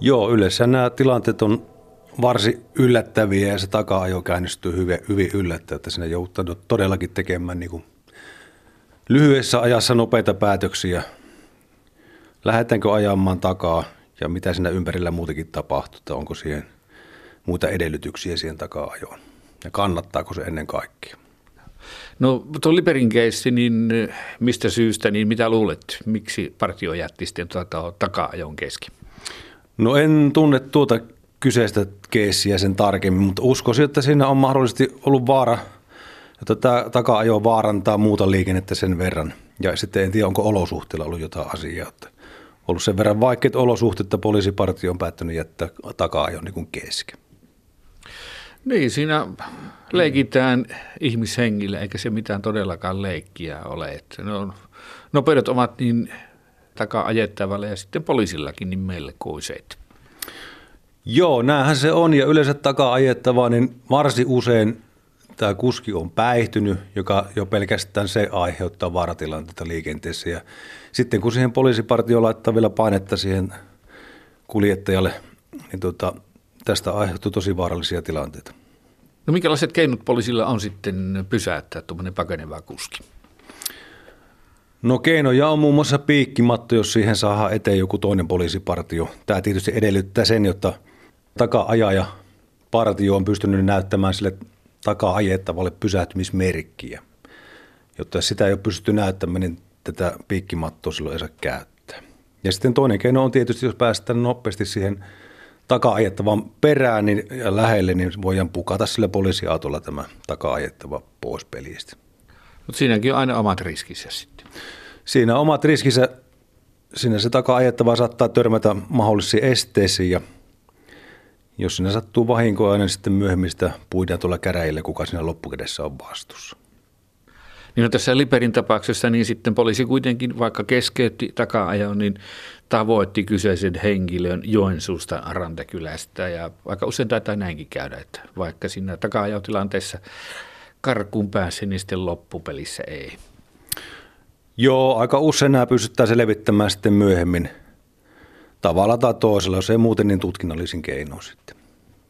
Joo, yleensä nämä tilanteet on varsin yllättäviä ja se taka-ajo käynnistyy hyvin, hyvin yllättäen, että sinne joutuu todellakin tekemään niin kuin lyhyessä ajassa nopeita päätöksiä. Lähdetäänkö ajamaan takaa ja mitä siinä ympärillä muutenkin tapahtuu, että onko siihen muita edellytyksiä siihen taka-ajoon ja kannattaako se ennen kaikkea. No tuo Liberin keissi, niin mistä syystä, niin mitä luulet, miksi partio jätti sitten tuota taka-ajon kesken? No en tunne tuota kyseistä keissiä sen tarkemmin, mutta uskoisin, että siinä on mahdollisesti ollut vaara, että tämä taka-ajo vaarantaa muuta liikennettä sen verran. Ja sitten en tiedä, onko olosuhteilla ollut jotain asiaa. Että ollut sen verran vaikeat olosuhteet, että poliisipartio on päättänyt jättää taka-ajon niin kesken. Niin, siinä leikitään ihmishengille, eikä se mitään todellakaan leikkiä ole. Että ne on, nopeudet ovat niin takaa ajettavalle ja sitten poliisillakin niin meille kuiseet. Joo, näähän se on ja yleensä takaa ajettavaa, niin varsin usein tämä kuski on päihtynyt, joka jo pelkästään se aiheuttaa vaaratilanteita liikenteessä. Ja sitten kun siihen poliisipartio laittaa vielä painetta siihen kuljettajalle, niin tota, tästä aiheutuu tosi vaarallisia tilanteita. No minkälaiset keinot poliisilla on sitten pysäyttää tuommoinen pakeneva kuski? No keinoja on muun muassa piikkimatto, jos siihen saa eteen joku toinen poliisipartio. Tämä tietysti edellyttää sen, jotta taka-ajaja partio on pystynyt näyttämään sille takaa-ajettavalle pysähtymismerkkiä. Jotta sitä ei ole pystytty näyttämään, niin tätä piikkimattoa silloin ei saa käyttää. Ja sitten toinen keino on tietysti, jos päästään nopeasti siihen taka-ajettavan perään niin, ja lähelle, niin voidaan pukata sillä poliisiautolla tämä taka-ajettava pois pelistä. Mutta siinäkin on aina omat riskinsä sitten. Siinä on omat riskinsä. Siinä se taka-ajettava saattaa törmätä mahdollisiin esteisiin ja jos sinne sattuu vahinkoa, niin sitten myöhemmin sitä puidaan tuolla käräjille, kuka siinä loppukädessä on vastuussa. Niin no tässä Liperin tapauksessa niin sitten poliisi kuitenkin, vaikka keskeytti taka-ajon, niin tavoitti kyseisen henkilön Joensuusta Rantakylästä. Ja vaikka usein taitaa näinkin käydä, että vaikka siinä taka-ajotilanteessa karkuun pääsi, niin sitten loppupelissä ei. Joo, aika usein nämä pystytään selvittämään sitten myöhemmin tavalla tai toisella, jos ei muuten niin tutkinnallisin keinoin sitten.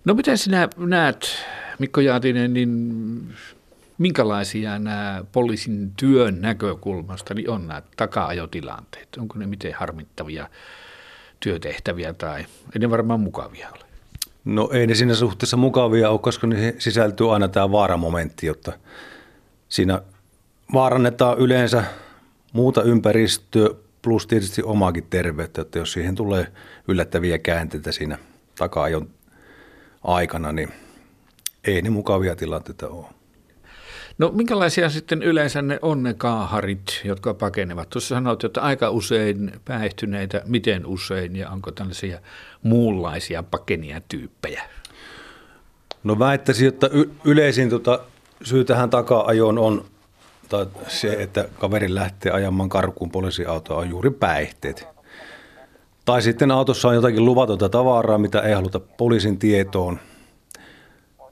No miten sinä näet, Mikko Jaatinen, niin minkälaisia nämä poliisin työn näkökulmasta niin on nämä taka-ajotilanteet? Onko ne miten harmittavia työtehtäviä tai ei ne varmaan mukavia ole? No ei ne siinä suhteessa mukavia ole, koska ne sisältyy aina tämä vaaramomentti, jotta siinä vaarannetaan yleensä muuta ympäristöä plus tietysti omaakin terveyttä, että jos siihen tulee yllättäviä käänteitä siinä taka-ajon aikana, niin ei ne mukavia tilanteita ole. No minkälaisia sitten yleensä ne on ne kaaharit, jotka pakenevat? Tuossa sanoit, että aika usein päihtyneitä, miten usein ja onko tällaisia muunlaisia pakenia tyyppejä? No väittäisin, että y- yleisin tota, syy tähän taka-ajoon on tai se, että kaveri lähtee ajamaan karkuun poliisiautoa on juuri päihteet. Tai sitten autossa on jotakin luvatonta tavaraa, mitä ei haluta poliisin tietoon.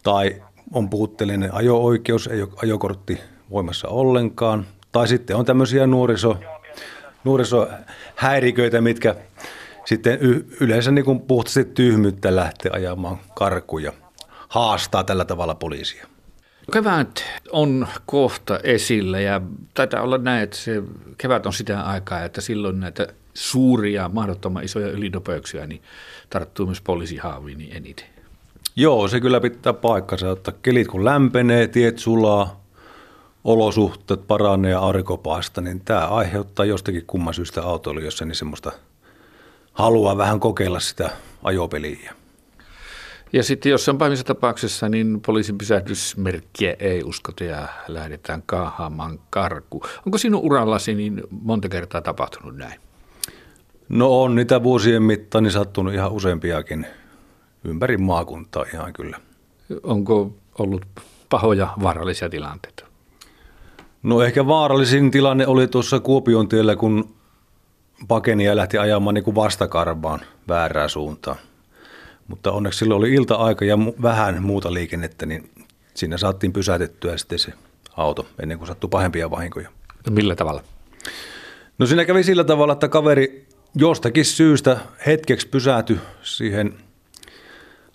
Tai on puutteellinen ajo-oikeus, ei ole ajokortti voimassa ollenkaan. Tai sitten on tämmöisiä nuoriso, nuorisohäiriköitä, mitkä sitten yleensä niin kuin puhtaasti tyhmyyttä lähtee ajamaan karkuja. Haastaa tällä tavalla poliisia. Kevät on kohta esillä ja taitaa olla näin, että se kevät on sitä aikaa, että silloin näitä suuria, mahdottoman isoja ylinopeuksia niin tarttuu myös poliisihaaviin niin eniten. Joo, se kyllä pitää paikkansa, että kelit kun lämpenee, tiet sulaa, olosuhteet paranee ja aurinkopaasta, niin tämä aiheuttaa jostakin kumman syystä autoilijoissa niin semmoista halua vähän kokeilla sitä ajopeliä. Ja sitten jossain pahimmissa tapauksessa niin poliisin pysähdysmerkkiä ei uskota ja lähdetään kaahaamaan karku. Onko sinun urallasi niin monta kertaa tapahtunut näin? No on niitä vuosien mittaan niin sattunut ihan useampiakin ympäri maakuntaa ihan kyllä. Onko ollut pahoja vaarallisia tilanteita? No ehkä vaarallisin tilanne oli tuossa Kuopion tiellä, kun pakenia lähti ajamaan niin kuin vastakarvaan väärää suuntaan. Mutta onneksi silloin oli ilta-aika ja vähän muuta liikennettä, niin siinä saatiin pysäytettyä sitten se auto ennen kuin sattui pahempia vahinkoja. Millä tavalla? No siinä kävi sillä tavalla, että kaveri jostakin syystä hetkeksi pysähty siihen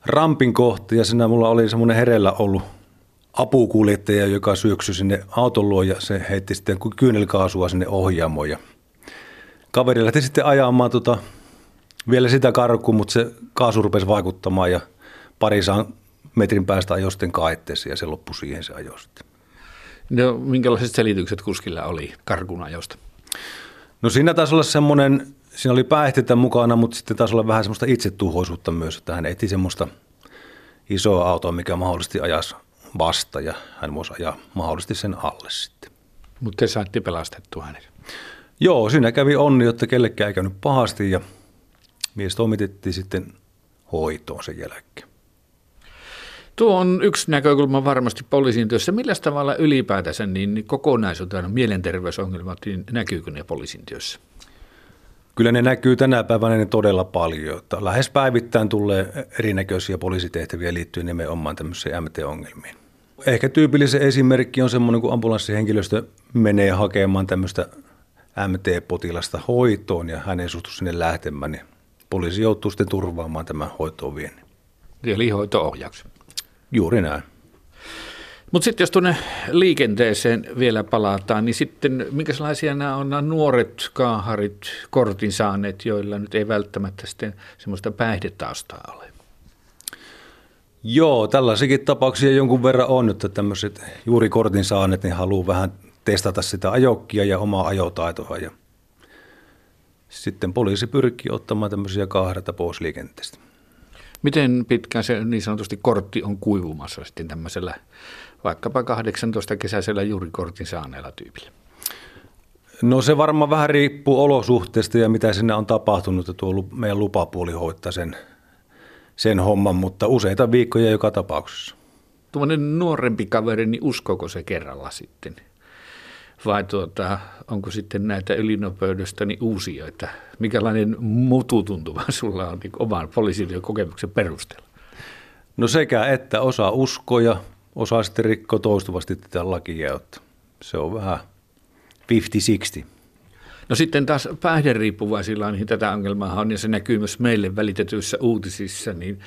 rampin kohti ja siinä mulla oli semmoinen herellä ollut apukuljettaja, joka syöksyi sinne auton luo ja se heitti sitten kyynelkaasua sinne ohjaamoon ja kaveri lähti sitten ajamaan tota, vielä sitä karkuun, mutta se kaasu rupesi vaikuttamaan ja parisaan metrin päästä ajoi sitten kaetteeseen ja se loppui siihen se ajo sitten. No, minkälaiset selitykset kuskilla oli karkun ajosta? No siinä taisi olla semmoinen, siinä oli päihteitä mukana, mutta sitten taisi olla vähän semmoista itsetuhoisuutta myös, että hän eti semmoista isoa autoa, mikä mahdollisesti ajas vasta ja hän voisi ajaa mahdollisesti sen alle sitten. Mutta te saitte pelastettua hänet. Joo, siinä kävi onni, että kellekään ei käynyt pahasti ja mies toimitettiin sitten hoitoon sen jälkeen. Tuo on yksi näkökulma varmasti poliisin työssä. Millä tavalla ylipäätänsä niin kokonaisuutena mielenterveysongelmat, niin näkyykö ne poliisin työssä? Kyllä ne näkyy tänä päivänä ne todella paljon. Että lähes päivittäin tulee erinäköisiä poliisitehtäviä liittyen nimenomaan tämmöisiin MT-ongelmiin. Ehkä tyypillisen esimerkki on semmoinen, kun ambulanssihenkilöstö menee hakemaan tämmöistä MT-potilasta hoitoon ja hän ei suostu sinne lähtemään, niin poliisi joutuu sitten turvaamaan tämän hoitoon viennin. Eli hoito-ohjauksen. Juuri näin. Mutta sitten jos tuonne liikenteeseen vielä palataan, niin sitten minkälaisia nämä on nämä nuoret kaaharit, kortin saaneet, joilla nyt ei välttämättä sitten semmoista päihdetaustaa ole? Joo, tällaisikin tapauksia jonkun verran on, että tämmöiset juuri kortin saaneet niin haluaa vähän testata sitä ajokkia ja omaa ajotaitoa. Ja sitten poliisi pyrkii ottamaan tämmöisiä kaahareita pois liikenteestä. Miten pitkään se niin sanotusti kortti on kuivumassa sitten tämmöisellä vaikkapa 18 kesäisellä juuri kortin saaneella tyypillä? No se varmaan vähän riippuu olosuhteista ja mitä sinne on tapahtunut, että tuo meidän lupapuoli hoitaa sen, sen homman, mutta useita viikkoja joka tapauksessa. Tuommoinen nuorempi kaveri, niin uskoko se kerralla sitten? Vai tuota, onko sitten näitä ylinopeudesta niin uusia, että mikälainen mututuntuma sulla on niin oman poliisin kokemuksen perusteella? No sekä että osa uskoja, osa sitten rikko toistuvasti tätä lakia, että se on vähän 50-60. No sitten taas päihderiippuvaisilla niin tätä ongelmaa on, ja se näkyy myös meille välitetyissä uutisissa, niin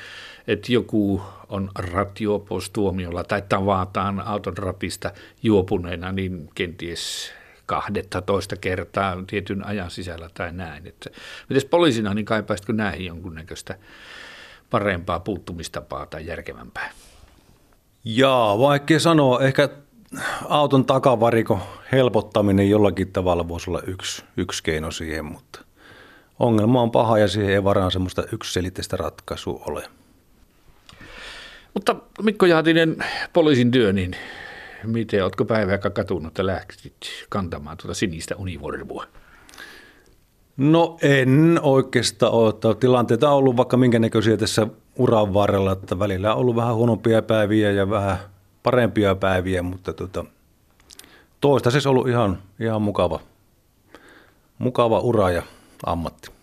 että joku on ratjuopoustuomiolla tai tavataan auton ratista juopuneena, niin kenties 12 kertaa tietyn ajan sisällä tai näin. Että, mites poliisina, niin kaipaisitko näihin jonkunnäköistä parempaa puuttumistapaa tai järkevämpää? Jaa, vaikea sanoa. Ehkä auton takavariko helpottaminen jollakin tavalla voisi olla yksi, yksi keino siihen, mutta ongelma on paha ja siihen ei varaan semmoista yksiselitteistä ratkaisua ole. Mutta Mikko Jaatinen, poliisin työ, niin miten, oletko päivää katunut, että lähtit kantamaan tuota sinistä univormua? No en oikeastaan ole. Tilanteita on ollut vaikka minkä näköisiä tässä uran varrella, että välillä on ollut vähän huonompia päiviä ja vähän parempia päiviä, mutta tota, toistaiseksi ollut ihan, ihan mukava, mukava ura ja ammatti.